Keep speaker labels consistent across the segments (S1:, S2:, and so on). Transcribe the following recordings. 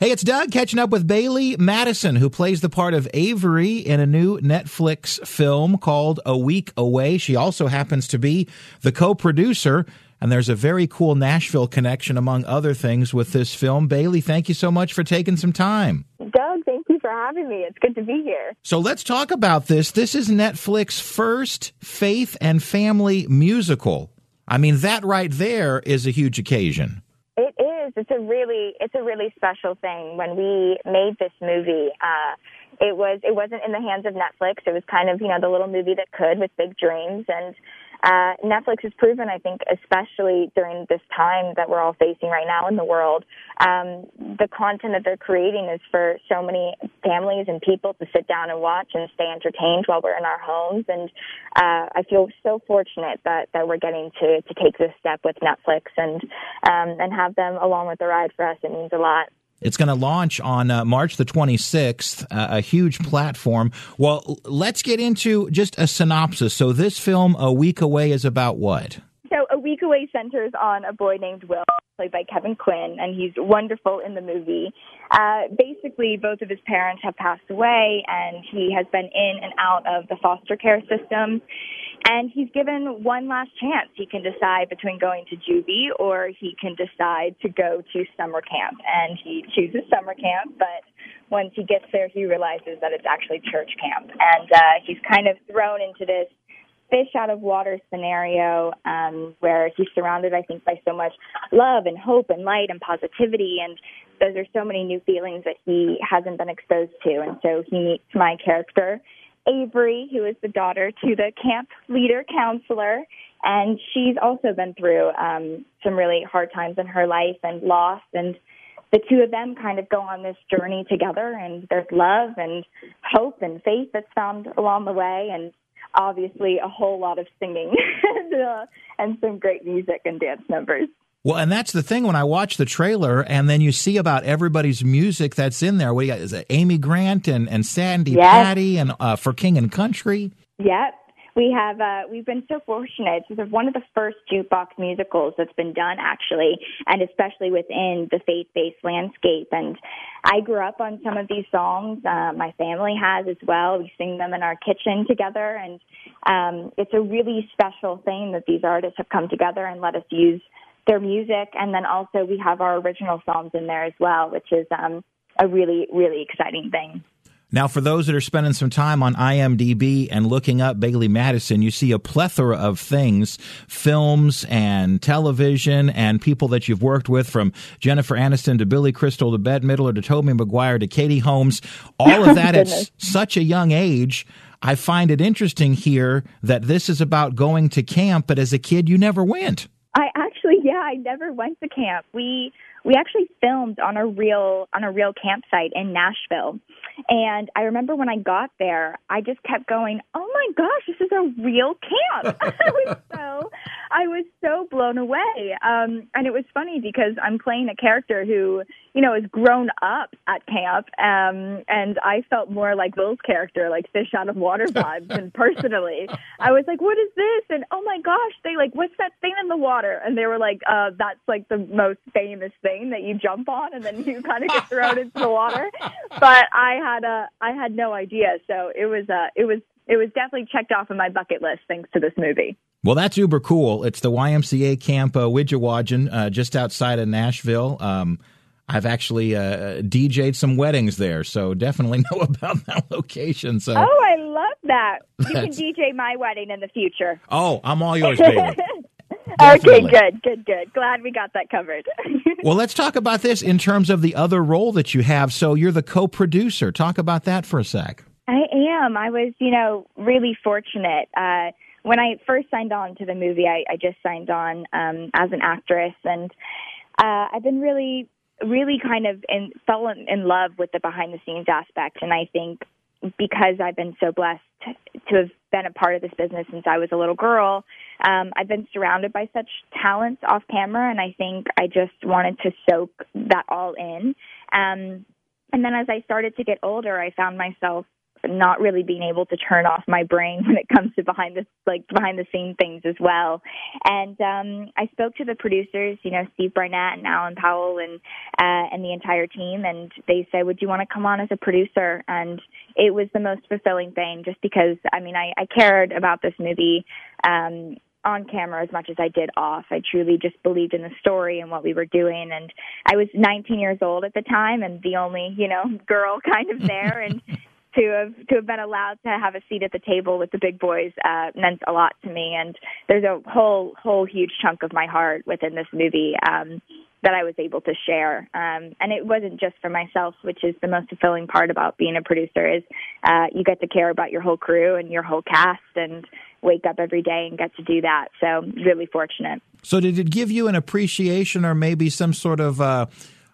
S1: Hey, it's Doug catching up with Bailee Madison, who plays the part of Avery in a new Netflix film called A Week Away. She also happens to be the co producer, and there's a very cool Nashville connection, among other things, with this film. Bailee, thank you so much for taking some time.
S2: Doug, thank you for having me. It's good to be here.
S1: So let's talk about this. This is Netflix's first faith and family musical. I mean, that right there is a huge occasion.
S2: It is. A really, it's a really special thing. When we made this movie, uh, it was, it wasn't in the hands of Netflix. It was kind of, you know, the little movie that could with big dreams. And uh, Netflix has proven, I think, especially during this time that we're all facing right now in the world, um, the content that they're creating is for so many families and people to sit down and watch and stay entertained while we're in our homes. And uh, I feel so fortunate that, that we're getting to, to take this step with Netflix and um, and have them along with the ride for us. It means a lot.
S1: It's going to launch on uh, March the 26th, uh, a huge platform. Well, let's get into just a synopsis. So, this film, A Week Away, is about what?
S2: So, A Week Away centers on a boy named Will, played by Kevin Quinn, and he's wonderful in the movie. Uh, basically, both of his parents have passed away, and he has been in and out of the foster care system. And he's given one last chance. He can decide between going to juvie or he can decide to go to summer camp. And he chooses summer camp, but once he gets there, he realizes that it's actually church camp. And uh, he's kind of thrown into this fish out of water scenario um, where he's surrounded, I think, by so much love and hope and light and positivity. And those are so many new feelings that he hasn't been exposed to. And so he meets my character Avery, who is the daughter to the camp leader counselor, and she's also been through um, some really hard times in her life and lost. And the two of them kind of go on this journey together, and there's love and hope and faith that's found along the way, and obviously a whole lot of singing and, and some great music and dance numbers.
S1: Well, and that's the thing when I watch the trailer and then you see about everybody's music that's in there. What do you got? Is it Amy Grant and, and Sandi
S2: yes.
S1: Patty and uh, for King and Country?
S2: Yep. We have uh, we've been so fortunate. This is one of the first jukebox musicals that's been done, actually, and especially within the faith-based landscape. And I grew up on some of these songs. Uh, my family has as well. We sing them in our kitchen together, and um, it's a really special thing that these artists have come together and let us use their music, and then also we have our original songs in there as well, which is um, a really really exciting thing.
S1: Now, for those that are spending some time on IMDb and looking up Bailee Madison, you see a plethora of things, films and television and people that you've worked with from Jennifer Aniston to Billy Crystal to Bette Midler to Tobey Maguire to Katie Holmes. All of that at such a young age. I find it interesting here that this is about going to camp, but as a kid, you never went.
S2: I I never went to camp. We we actually filmed on a real on a real campsite in Nashville. And I remember when I got there, I just kept going, "Oh my gosh, this is a real camp!" I was so I was so blown away. Um, and it was funny because I'm playing a character who, you know, is grown up at camp, um, and I felt more like Will's character, like fish out of water vibes. and personally, I was like, "What is this?" And oh my gosh, they like, "What's that thing in the water?" And they were like, uh, "That's like the most famous thing that you jump on, and then you kind of get thrown into the water." But I had a, I had no idea, so it was, uh, it was it was definitely checked off of my bucket list thanks to this movie.
S1: Well, that's uber cool. It's the YMCA camp uh, Widjiwagan, uh, just outside of Nashville. Um, I've actually uh, DJ'd some weddings there, so definitely know about that location. So,
S2: oh, I love that. You can DJ my wedding in the future.
S1: Oh, I'm all yours, baby.
S2: Okay, good, good, good. Glad we got that covered.
S1: well, let's talk about this in terms of the other role that you have. So, you're the co-producer. Talk about that for a sec.
S2: I am. I was, you know, really fortunate. Uh, when I first signed on to the movie, I, I just signed on um, as an actress, and uh, I've been really really kind of in, fell in, in love with the behind the scenes aspect. And I think because I've been so blessed to have been a part of this business since I was a little girl, um, I've been surrounded by such talents off camera, and I think I just wanted to soak that all in. Um, and then as I started to get older, I found myself not really being able to turn off my brain when it comes to behind the like behind the scene things as well. And um I spoke to the producers, you know, Steve Barnett and Alan Powell and uh and the entire team and they said, Would you want to come on as a producer? And it was the most fulfilling thing just because I mean I, I cared about this movie um on camera as much as I did off. I truly just believed in the story and what we were doing and I was 19 years old at the time and the only, you know, girl kind of there and to have to have been allowed to have a seat at the table with the big boys uh, meant a lot to me. And there's a whole whole huge chunk of my heart within this movie um, that I was able to share. Um, and it wasn't just for myself, which is the most fulfilling part about being a producer is uh, you get to care about your whole crew and your whole cast and wake up every day and get to do that. So really fortunate.
S1: So did it give you an appreciation or maybe some sort of uh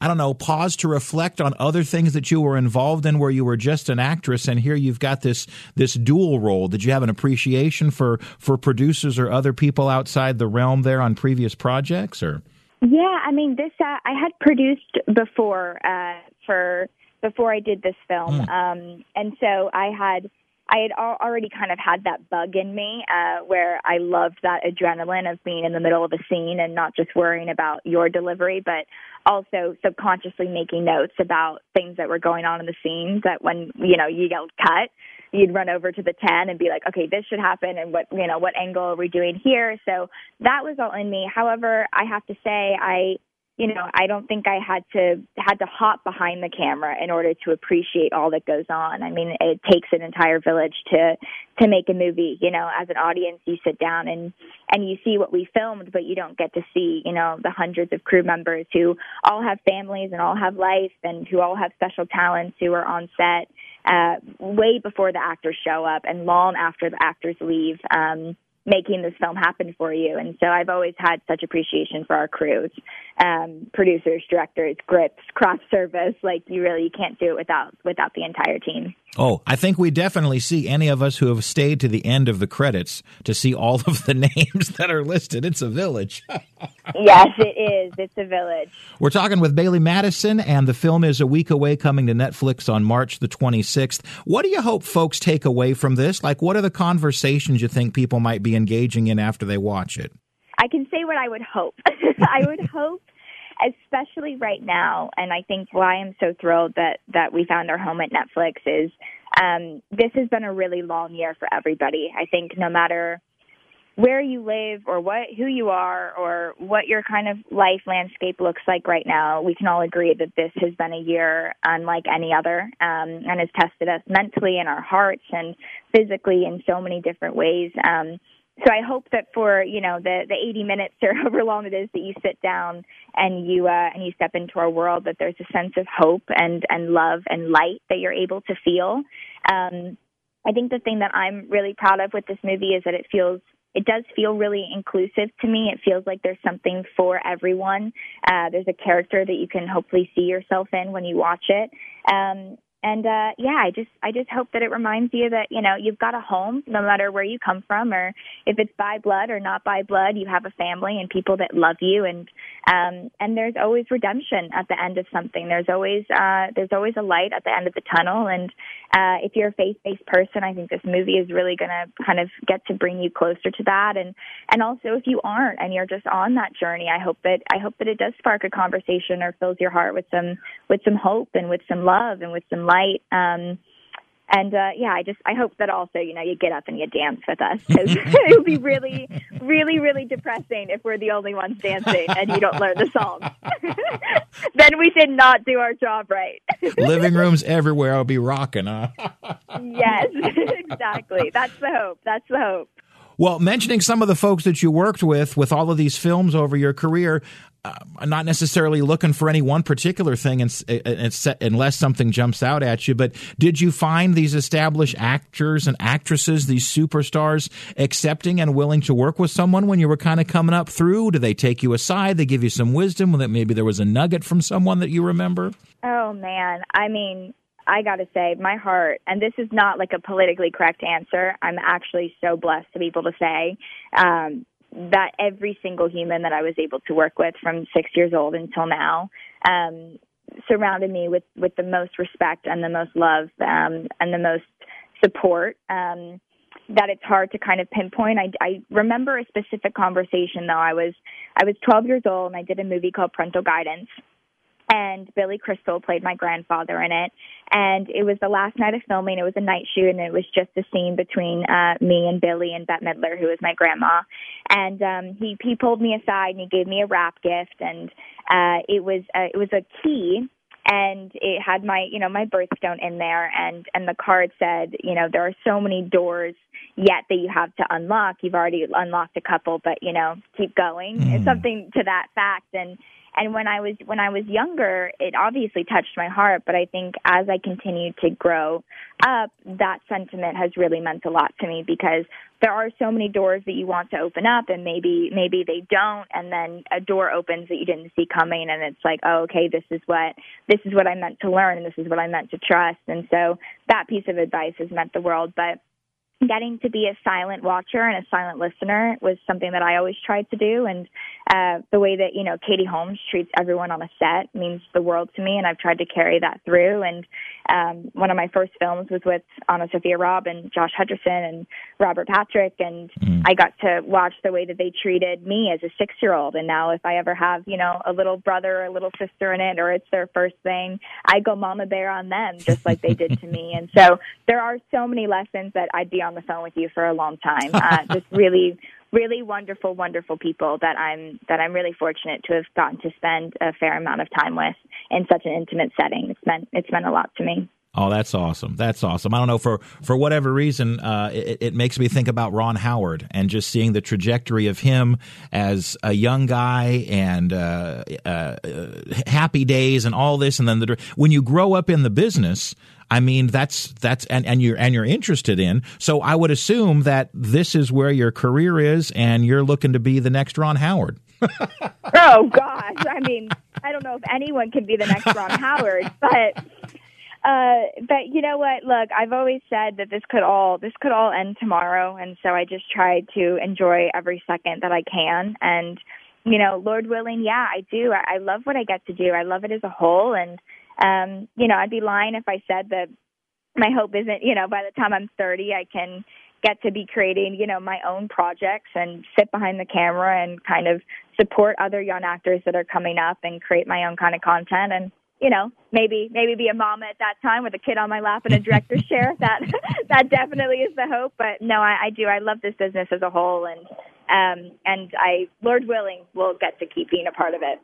S1: I don't know, pause to reflect on other things that you were involved in where you were just an actress and here you've got this this dual role. Did you have an appreciation for for producers or other people outside the realm there on previous projects or
S2: Yeah, I mean this uh, I had produced before uh for before I did this film. Mm. Um and so I had I had already kind of had that bug in me uh, where I loved that adrenaline of being in the middle of a scene and not just worrying about your delivery, but also subconsciously making notes about things that were going on in the scene that when, you know, you yelled cut, you'd run over to the 10 and be like, okay, this should happen. And what, you know, what angle are we doing here? So that was all in me. However, I have to say, I, you know, I don't think I had to had to hop behind the camera in order to appreciate all that goes on. I mean, it takes an entire village to to make a movie. You know, as an audience, you sit down and and you see what we filmed, but you don't get to see, you know, the hundreds of crew members who all have families and all have life and who all have special talents who are on set uh, way before the actors show up and long after the actors leave. Um, making this film happen for you. And so I've always had such appreciation for our crews, um, producers, directors, grips, craft service. Like you really you can't do it without without the entire team.
S1: Oh, I think we definitely see any of us who have stayed to the end of the credits to see all of the names that are listed. It's a village.
S2: yes, it is. It's a village.
S1: We're talking with Bailee Madison, and the film is a week away, coming to Netflix on March the 26th. What do you hope folks take away from this? Like, what are the conversations you think people might be engaging in after they watch it?
S2: I can say what I would hope. I would hope especially right now, and I think why I'm so thrilled that that we found our home at Netflix is um, this has been a really long year for everybody. I think no matter where you live or what who you are or what your kind of life landscape looks like right now, we can all agree that this has been a year unlike any other um, and has tested us mentally in our hearts and physically in so many different ways. Um, so I hope that for you know the the 80 minutes or however long it is that you sit down and you uh, and you step into our world, that there's a sense of hope and and love and light that you're able to feel. Um, I think the thing that I'm really proud of with this movie is that it feels it does feel really inclusive to me. It feels like there's something for everyone. Uh, there's a character that you can hopefully see yourself in when you watch it. Um, and uh yeah i just i just hope that it reminds you that you know you've got a home no matter where you come from or if it's by blood or not by blood you have a family and people that love you. And um and there's always redemption at the end of something. There's always uh there's always a light at the end of the tunnel. And uh if you're a faith based person i think this movie is really going to kind of get to bring you closer to that. And and also if you aren't and you're just on that journey i hope that i hope that it does spark a conversation or fills your heart with some with some hope and with some love and with some light. Um, and uh, yeah, I just I hope that also you know you get up and you dance with us because it would be really, really, really depressing if we're the only ones dancing and you don't learn the song. then we did not do our job right.
S1: Living rooms everywhere. I'll be rocking, huh?
S2: yes, exactly. That's the hope. That's the hope.
S1: Well, mentioning some of the folks that you worked with with all of these films over your career, uh, not necessarily looking for any one particular thing and, and, unless something jumps out at you. But did you find these established actors and actresses, these superstars, accepting and willing to work with someone when you were kind of coming up through? Do they take you aside? They give you some wisdom that maybe there was a nugget from someone that you remember?
S2: Oh man, I mean, I got to say, my heart, and this is not like a politically correct answer. I'm actually so blessed to be able to say um, that every single human that I was able to work with from six years old until now um, surrounded me with with the most respect and the most love um, and the most support. Um, that it's hard to kind of pinpoint. I, I remember a specific conversation though. I was I was 12 years old and I did a movie called Parental Guidance and Billy Crystal played my grandfather in it. And it was the last night of filming. It was a night shoot, and it was just a scene between uh, me and Billy and Bette Midler, who was my grandma. And um, he he pulled me aside and he gave me a wrap gift, and uh, it was uh, it was a key and it had my you know my birthstone in there and and the card said you know there are so many doors yet that you have to unlock you've already unlocked a couple but you know keep going mm. it's something to that fact and and when I was when I was younger, it obviously touched my heart. But I think as I continued to grow up, that sentiment has really meant a lot to me because there are so many doors that you want to open up, and maybe maybe they don't, and then a door opens that you didn't see coming, and it's like, oh, okay, this is what this is what I meant to learn, and this is what I meant to trust. And so that piece of advice has meant the world. But getting to be a silent watcher and a silent listener was something that I always tried to do. And uh, the way that, you know, Katie Holmes treats everyone on a set means the world to me. And I've tried to carry that through. And um, one of my first films was with AnnaSophia Robb and Josh Hutcherson and Robert Patrick. And mm. I got to watch the way that they treated me as a six year old. And now if I ever have, you know, a little brother or a little sister in it, or it's their first thing, I go mama bear on them just like they did to me. And so there are so many lessons that I'd be on the phone with you for a long time. Uh, just really, really wonderful, wonderful people that I'm that I'm really fortunate to have gotten to spend a fair amount of time with in such an intimate setting. It's meant it's meant a lot to me.
S1: Oh, that's awesome. That's awesome. I don't know for for whatever reason, uh, it, it, makes me think about Ron Howard and just seeing the trajectory of him as a young guy and uh, uh, happy days and all this, and then the when you grow up in the business. I mean, that's that's and, and you're and you're interested in. So I would assume that this is where your career is, and you're looking to be the next Ron Howard.
S2: oh gosh, I mean, I don't know if anyone can be the next Ron Howard, but uh, but you know what? Look, I've always said that this could all this could all end tomorrow, and so I just try to enjoy every second that I can. And you know, Lord willing, yeah, I do. I, I love what I get to do. I love it as a whole, and um, you know, I'd be lying if I said that my hope isn't, you know, by the time I'm 30, I can get to be creating, you know, my own projects and sit behind the camera and kind of support other young actors that are coming up and create my own kind of content and you know, maybe maybe be a mom at that time with a kid on my lap and a director's chair. That that definitely is the hope. But no, I, I do. I love this business as a whole, and um, and I, Lord willing, will get to keep being a part of it.